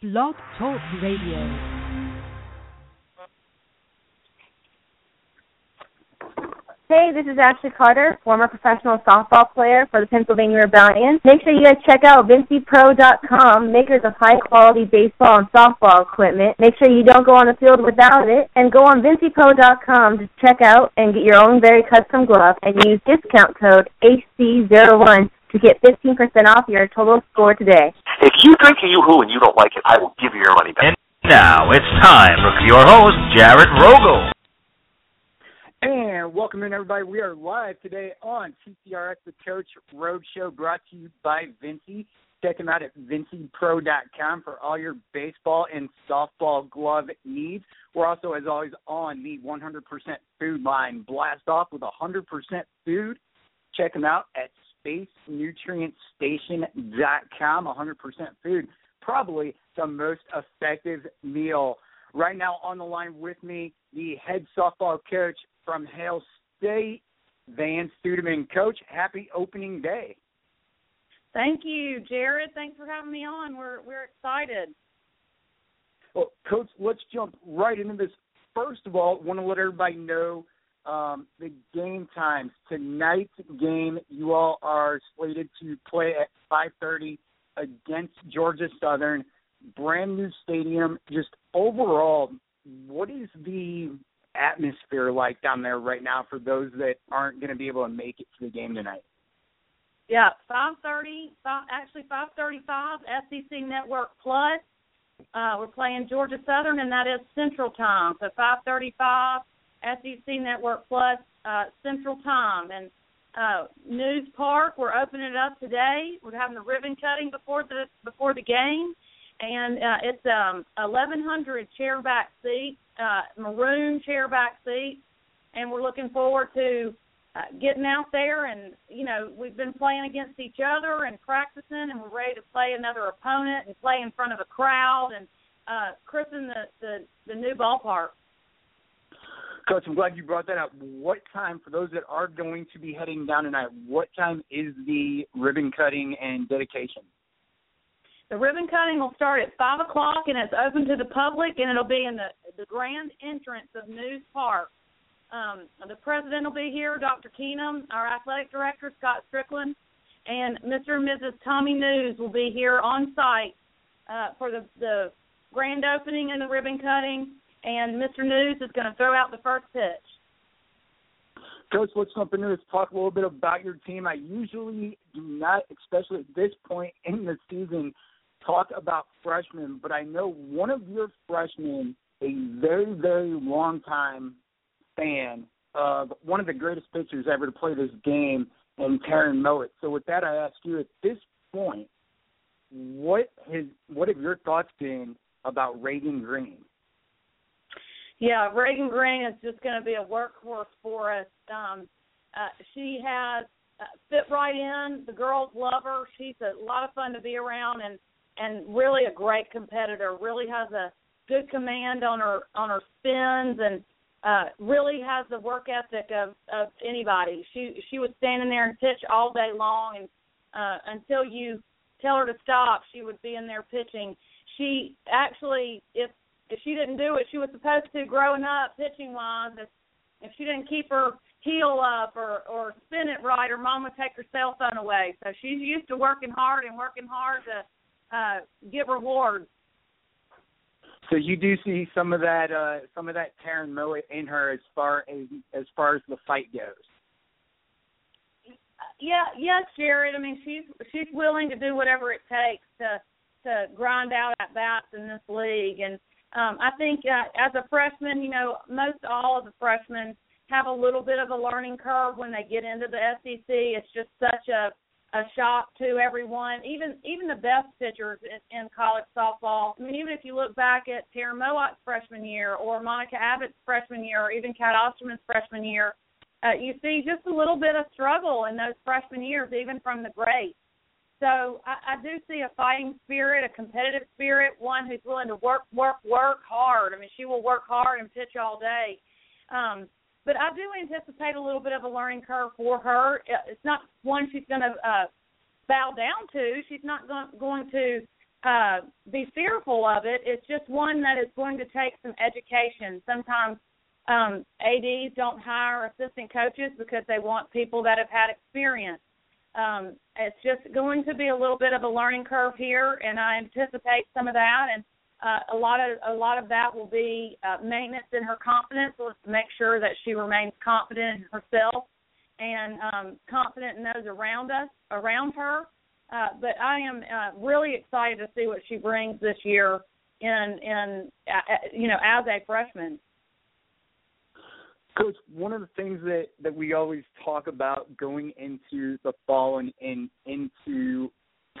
Blog Talk Radio. Hey, this is Ashley Carter, former professional softball player for the Pennsylvania Rebellion. Make sure you guys check out VinciPro.com, makers of high quality baseball and softball equipment. Make sure you don't go on the field without it, and go on VinciPro.com to check out and get your own very custom glove and use discount code HC01 to get 15% off your total score today. If you drink a Yoo-Hoo and you don't like it, I will give you your money back. And now it's time for your host, Jared Rogel. And welcome in, everybody. We are live today on TCRS, the Coach Road Show, brought to you by Vinci. Check them out at VinciPro.com for all your baseball and softball glove needs. We're also, as always, on the 100% food line. Blast off with 100% food. Check them out at SpaceNutrientStation.com. 100% food. Probably the most effective meal. Right now on the line with me, the head softball coach from Hail State, Vann Stuedeman. Coach, happy opening day. Thank you, Jared. Thanks for having me on. We're we're excited. Well, Coach, let's jump right into this. First of all, want to let everybody know um, the game times. Tonight's game, you all are slated to play at 5:30 against Georgia Southern. Brand new stadium. Just overall, what is the atmosphere like down there right now for those that aren't going to be able to make it to the game tonight? Yeah, five thirty. Actually, five thirty-five. SEC Network Plus. Uh, we're playing Georgia Southern, and that is Central Time. So five thirty-five. SEC Network Plus uh, Central Time. And uh, Nusz Park, we're opening it up today. We're having the ribbon cutting before the before the game, and uh, it's um, 1,100 chair back seats, uh, maroon chair back seats, and we're looking forward to uh, getting out there. And you know, we've been playing against each other and practicing, and we're ready to play another opponent and play in front of a crowd and uh, christen the, the the new ballpark. Coach, I'm glad you brought that up. What time, for those that are going to be heading down tonight, what time is the ribbon cutting and dedication? The ribbon cutting will start at five o'clock, and it's open to the public, and it'll be in the the grand entrance of Nusz Park. Um, the president will be here, Dr. Keenum, our athletic director Scott Stricklin, and Mr. and Mrs. Tommy Nusz will be here on site uh, for the the grand opening and the ribbon cutting and Mr. Nusz is going to throw out the first pitch. Coach, let's jump into this. Talk a little bit about your team. I usually do not, especially at this point in the season, talk about freshmen, but I know one of your freshmen, a very, very long time fan of one of the greatest pitchers ever to play this game, and Taryne Mowatt. So with that, I ask you at this point, what has what have your thoughts been about Reagan Green? Yeah, Reagan Green is just going to be a workhorse for us. Um, uh, she has uh, fit right in. The girls love her. She's a lot of fun to be around, and and really a great competitor. Really has a good command on her on her spins, and uh, really has the work ethic of of anybody. She she was standing there and pitch all day long, and uh, until you tell her to stop, she would be in there pitching. She actually, if if she didn't do what she was supposed to growing up pitching wise, if if she didn't keep her heel up or or spin it right, her mom would take her cell phone away. So she's used to working hard and working hard to uh get rewards. So you do see some of that uh some of that Taryne Mowatt in her as far as as far as the fight goes. Yeah, yes, Jared. I mean, she's she's willing to do whatever it takes to to grind out at bats in this league, and um, I think uh, as a freshman, you know, most all of the freshmen have a little bit of a learning curve when they get into the SEC. It's just such a a shock to everyone, even even the best pitchers in, in college softball. I mean, even if you look back at Taryne Mowatt's freshman year, or Monica Abbott's freshman year, or even Cat Osterman's freshman year, uh, you see just a little bit of struggle in those freshman years, even from the greats. So I, I do see a fighting spirit, a competitive spirit, one who's willing to work, work, work hard. I mean, she will work hard and pitch all day. Um, but I do anticipate a little bit of a learning curve for her. Uh, it's not one she's going to uh, bow down to. She's not go- going to uh, be fearful of it. It's just one that is going to take some education. Sometimes um, ADs don't hire assistant coaches because they want people that have had experience. Um, it's just going to be a little bit of a learning curve here, and I anticipate some of that. And uh, a lot of a lot of that will be uh, maintenance in her confidence. Let's make sure that she remains confident in herself and um, confident in those around us, around her. Uh, but I am uh, really excited to see what she brings this year in in uh, you know as a freshman. Coach, one of the things that that we always talk about going into the fall and, and into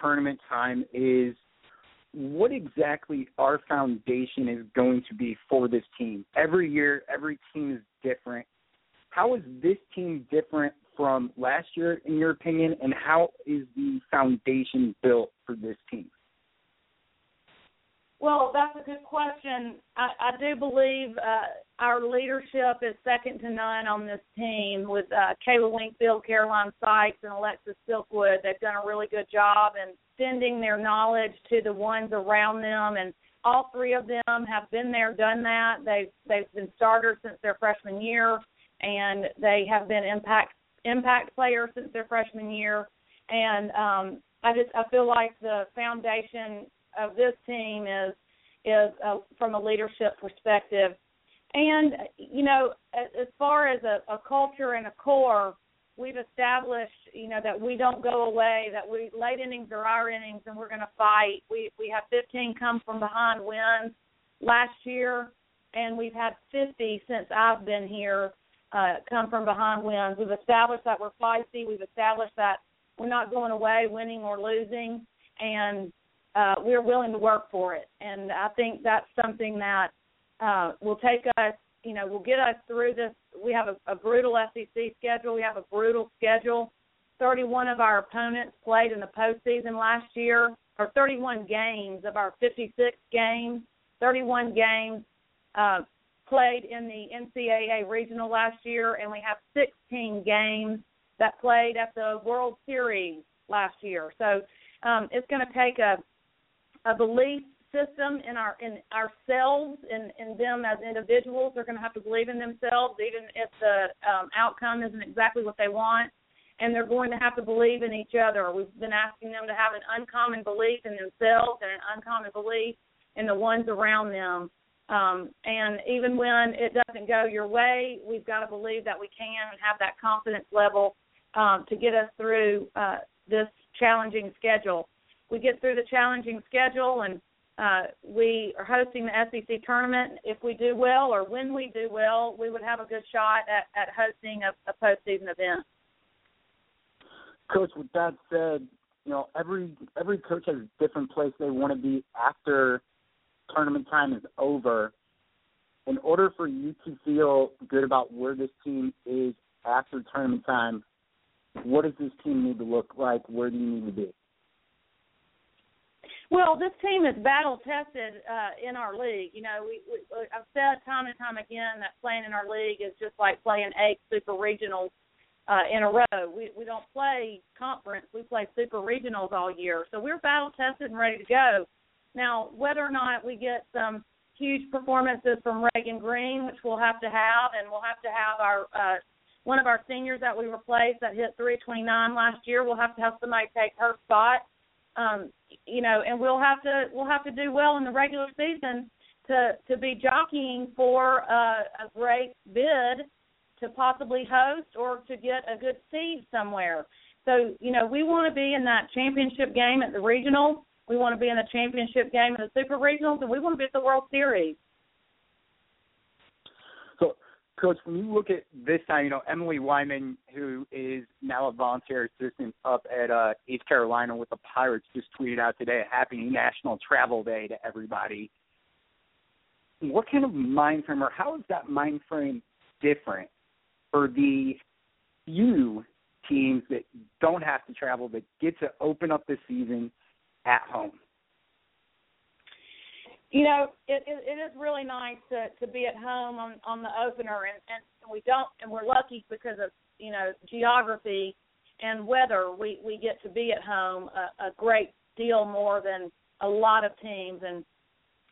tournament time is what exactly our foundation is going to be for this team. Every year, every team is different. How is this team different from last year, in your opinion, and how is the foundation built for this team? Well, that's a good question. I, I do believe uh, our leadership is second to none on this team with uh, Kayla Winkfield, Caroline Sykes, and Alexis Silkwood. They've done a really good job in sending their knowledge to the ones around them, and all three of them have been there, done that. They've they've been starters since their freshman year, and they have been impact impact players since their freshman year. And um, I just I feel like the foundation of this team is is uh, from a leadership perspective. And you know, as, far as a, a culture and a core, we've established, you know, that we don't go away. That we late innings are our innings, and we're going to fight. We we have 15 come from behind wins last year, and we've had 50 since I've been here uh, come from behind wins. We've established that we're feisty. We've established that we're not going away, winning or losing, and uh, we're willing to work for it. And I think that's something that uh, will take us, you know, will get us through this. We have a, a brutal SEC schedule. We have a brutal schedule. 31 of our opponents played in the postseason last year, or 31 games of our 56 games. 31 games uh, played in the NCAA regional last year, and we have 16 games that played at the World Series last year. So um, it's going to take a a belief system in our in ourselves and in, them as individuals. They're going to have to believe in themselves, even if the um, outcome isn't exactly what they want. And they're going to have to believe in each other. We've been asking them to have an uncommon belief in themselves and an uncommon belief in the ones around them. Um, and even when it doesn't go your way, we've got to believe that we can and have that confidence level um, to get us through uh, this challenging schedule we get through the challenging schedule and uh, we are hosting the SEC tournament. If we do well, or when we do well, we would have a good shot at, at hosting a, a postseason event. Coach, with that said, you know every every coach has a different place they want to be after tournament time is over. In order for you to feel good about where this team is after tournament time, what does this team need to look like? Where do you need to be? Well, this team is battle tested uh, in our league. You know, we, we I've said time and time again that playing in our league is just like playing eight super regionals uh, in a row. We we don't play conference; we play super regionals all year. So we're battle tested and ready to go. Now, whether or not we get some huge performances from Reagan Green, which we'll have to have, and we'll have to have our uh, one of our seniors that we replaced that hit 329 last year. We'll have to have somebody take her spot um, you know, and we'll have to we'll have to do well in the regular season to to be jockeying for uh, a great bid to possibly host or to get a good seed somewhere. So you know, we want to be in that championship game at the regional. We want to be in the championship game in the super regionals, and we want to be at the World Series. Coach, when you look at this time, you know, Emily Wyman, who is now a volunteer assistant up at uh, East Carolina with the Pirates, just tweeted out today, a Happy National Travel Day to everybody. What kind of mind frame, or how is that mind frame different for the few teams that don't have to travel, that get to open up the season at home? You know, it, it it is really nice to to be at home on on the opener, and and we don't, and we're lucky because of you know geography and weather. We we get to be at home a, a great deal more than a lot of teams and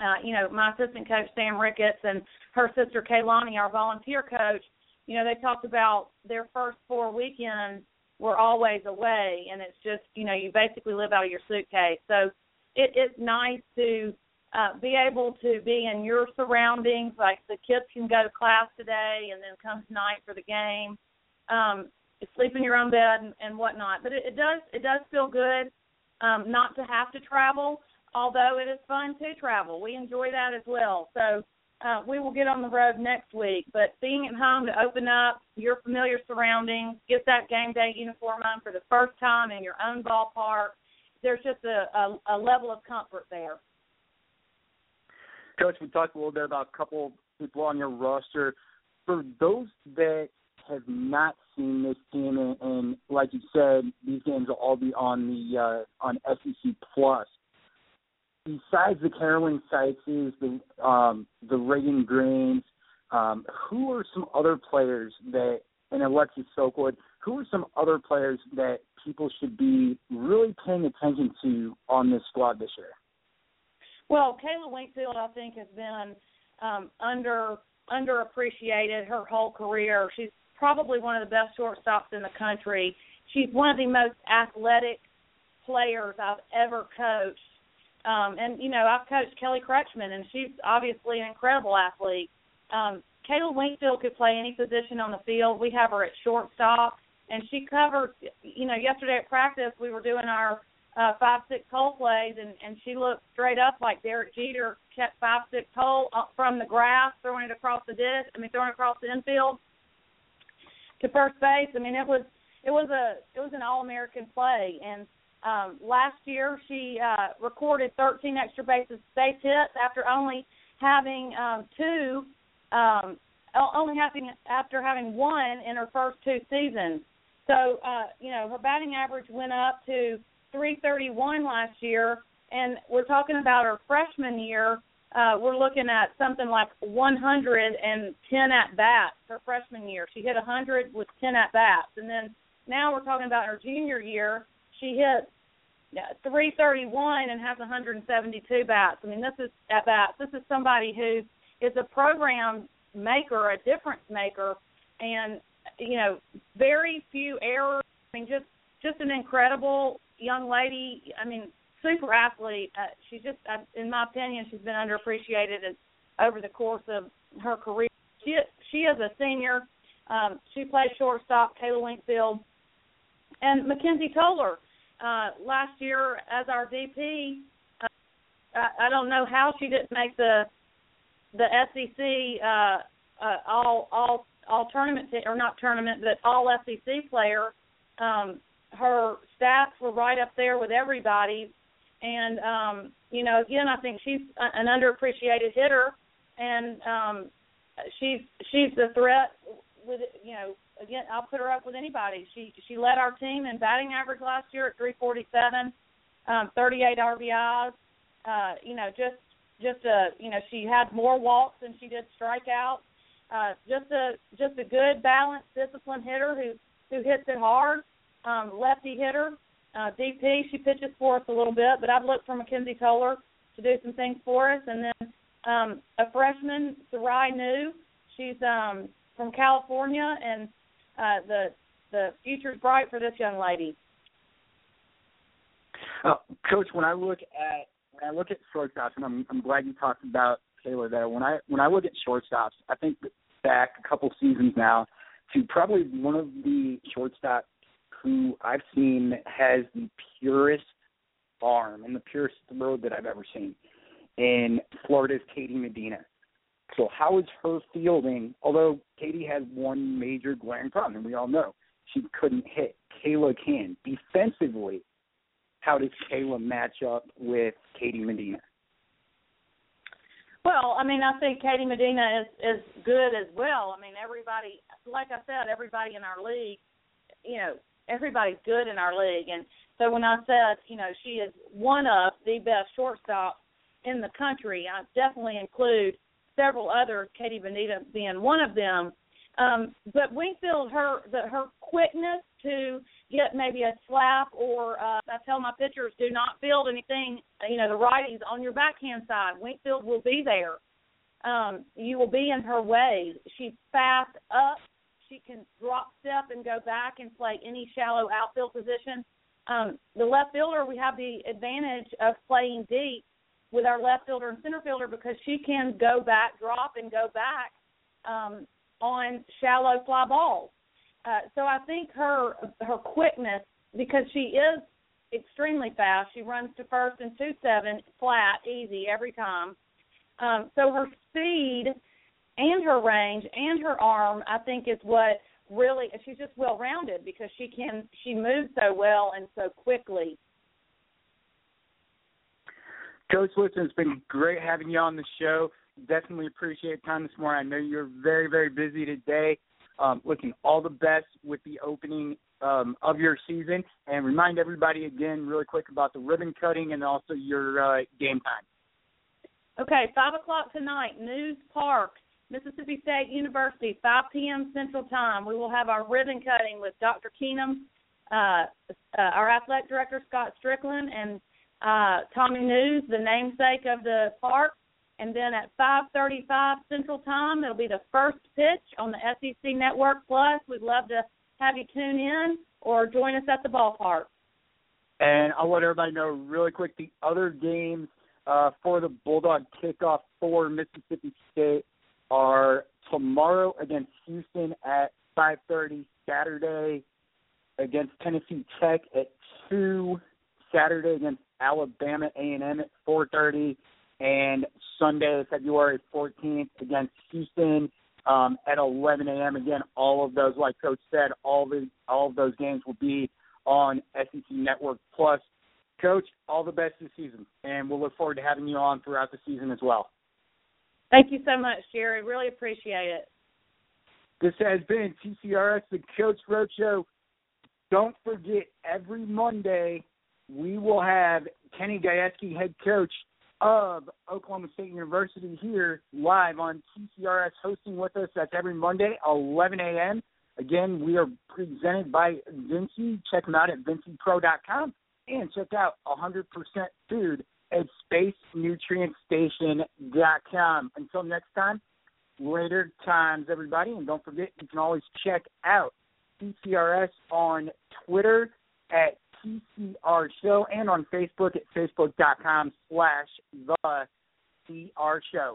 uh, you know, my assistant coach Sam Ricketts and her sister Keilani, our volunteer coach, you know, they talked about their first four weekends were always away and it's just, you know, you basically live out of your suitcase. So it, it's nice to uh, be able to be in your surroundings, like the kids can go to class today and then come tonight for the game. Um, sleep in your own bed and, and whatnot. But it, it does it does feel good um, not to have to travel although it is fun to travel. We enjoy that as well. So uh, we will get on the road next week. But being at home to open up your familiar surroundings, get that game day uniform on for the first time in your own ballpark, there's just a, a, a level of comfort there. Coach, we talked a little bit about a couple people on your roster. For those that have not seen this team, and, and like you said, these games will all be on the uh, on SEC Plus besides the Carolyn Seitzes, the um, the Reagan Greens, um, who are some other players that and Alexis Silkwood, who are some other players that people should be really paying attention to on this squad this year? Well, Kayla Wingfield, I think, has been um, under underappreciated her whole career. She's probably one of the best shortstops in the country. She's one of the most athletic players I've ever coached. Um, and you know, I've coached Kelly Kretschman, and she's obviously an incredible athlete. Um, Kayla Wingfield could play any position on the field. We have her at shortstop, and she covered. You know, yesterday at practice we were doing our uh, five six hole plays, and and she looked straight up like Derek Jeter kept five six hole from the grass, throwing it across the dish. I mean, throwing it across the infield to first base. I mean, it was it was a it was an all American play, and um, last year, she uh, recorded 13 extra bases base hits after only having um, two, um, only having after having one in her first two seasons. So, uh, you know, her batting average went up to 331 last year, and we're talking about her freshman year. Uh, we're looking at something like 110 at bats her freshman year. She hit 100 with 10 at bats, and then now we're talking about her junior year she hit 331 and has 172 bats. I mean, this is at bats. This is somebody who is a program maker, a difference maker, and you know, very few errors. I mean, just just an incredible young lady. I mean, super athlete. Uh, she's just, uh, in my opinion, she's been underappreciated as, over the course of her career. She she is a senior. Um, she plays shortstop. Kayla Wingfield and Mackenzie Toller uh, last year as our VP. Uh, I, I don't know how she didn't make the the SEC uh, uh, all all all tournament or not tournament, but all SEC player. Um, her stats were right up there with everybody, and um, you know, again, I think she's an underappreciated hitter, and um, she's she's the threat with you know again, I'll put her up with anybody. She she led our team in batting average last year at 347, um, 38 RBIs. Uh, you know, just just a you know she had more walks than she did strikeouts. Uh, just a just a good balanced, disciplined hitter who who hits it hard. Um, lefty hitter. Uh, DP, she pitches for us a little bit, but I've looked for Mackenzie Toller to do some things for us. And then um, a freshman, Sarai Niu. She's um, from California, and uh, the the future's bright for this young lady. Uh, Coach, when I look at when I look at shortstops, and I'm I'm glad you talked about Taylor there. When I when I look at shortstops, I think back a couple seasons now to probably one of the shortstops who I've seen has the purest arm and the purest throw that I've ever seen. In Florida's Katie Medina. So how is her fielding? Although Katie has one major glaring problem, and we all know she couldn't hit. Kayla can defensively. How does Kayla match up with Katie Medina? Well, I mean, I think Katie Medina is is good as well. I mean, everybody, like I said, everybody in our league, you know, everybody's good in our league, and so when I said, you know, she is one of the best shortstops in the country, I definitely include several others, Katie Benita being one of them. Um, but Wingfield, her the, her quickness to get maybe a slap or uh, I tell my pitchers do not field anything, you know, the righties on your backhand side. Winfield will be there. Um, you will be in her way. She's fast up. She can drop step and go back and play any shallow outfield position. Um, the left fielder, we have the advantage of playing deep with our left fielder and center fielder because she can go back, drop, and go back um, on shallow fly balls. Uh, so I think her her quickness because she is extremely fast. She runs to first and two seven flat, easy every time. Um, so her speed and her range and her arm, I think, is what really she's just well rounded because she can she moves so well and so quickly. Coach Wilson, it's been great having you on the show. Definitely appreciate time this morning. I know you're very, very busy today. Um, looking all the best with the opening um, of your season, and remind everybody again, really quick, about the ribbon cutting and also your uh, game time. Okay, five o'clock tonight, Nusz Park, Mississippi State University, 5 p.m. Central Time. We will have our ribbon cutting with Dr. Keenum, uh, uh, our athletic director Scott Stricklin, and uh, Tommy Nusz, the namesake of the park. And then at 5:35 Central Time, it'll be the first pitch on the SEC Network Plus. We'd love to have you tune in or join us at the ballpark. And I'll let everybody know really quick the other games uh, for the Bulldog kickoff for Mississippi State are tomorrow against Houston at 5:30, Saturday against Tennessee Tech at 2, Saturday against Alabama A&M at 4:30, and Sunday, February 14th against Houston um, at 11 a.m. Again, all of those, like Coach said, all the all of those games will be on SEC Network Plus. Coach, all the best this season, and we'll look forward to having you on throughout the season as well. Thank you so much, Jerry. Really appreciate it. This has been TCRS, the Coach Roadshow. Don't forget, every Monday we will have Kenny Gajewski, head coach of Oklahoma State University, here live on TCRS, hosting with us. That's every Monday, 11 a.m. Again, we are presented by Vinci. Check them out at vincipro.com and check out 100% Food at spacenutrientstation.com. Until next time, later times, everybody. And don't forget, you can always check out TCRS on Twitter at TCR Show and on Facebook at facebook.com slash the TCR Show.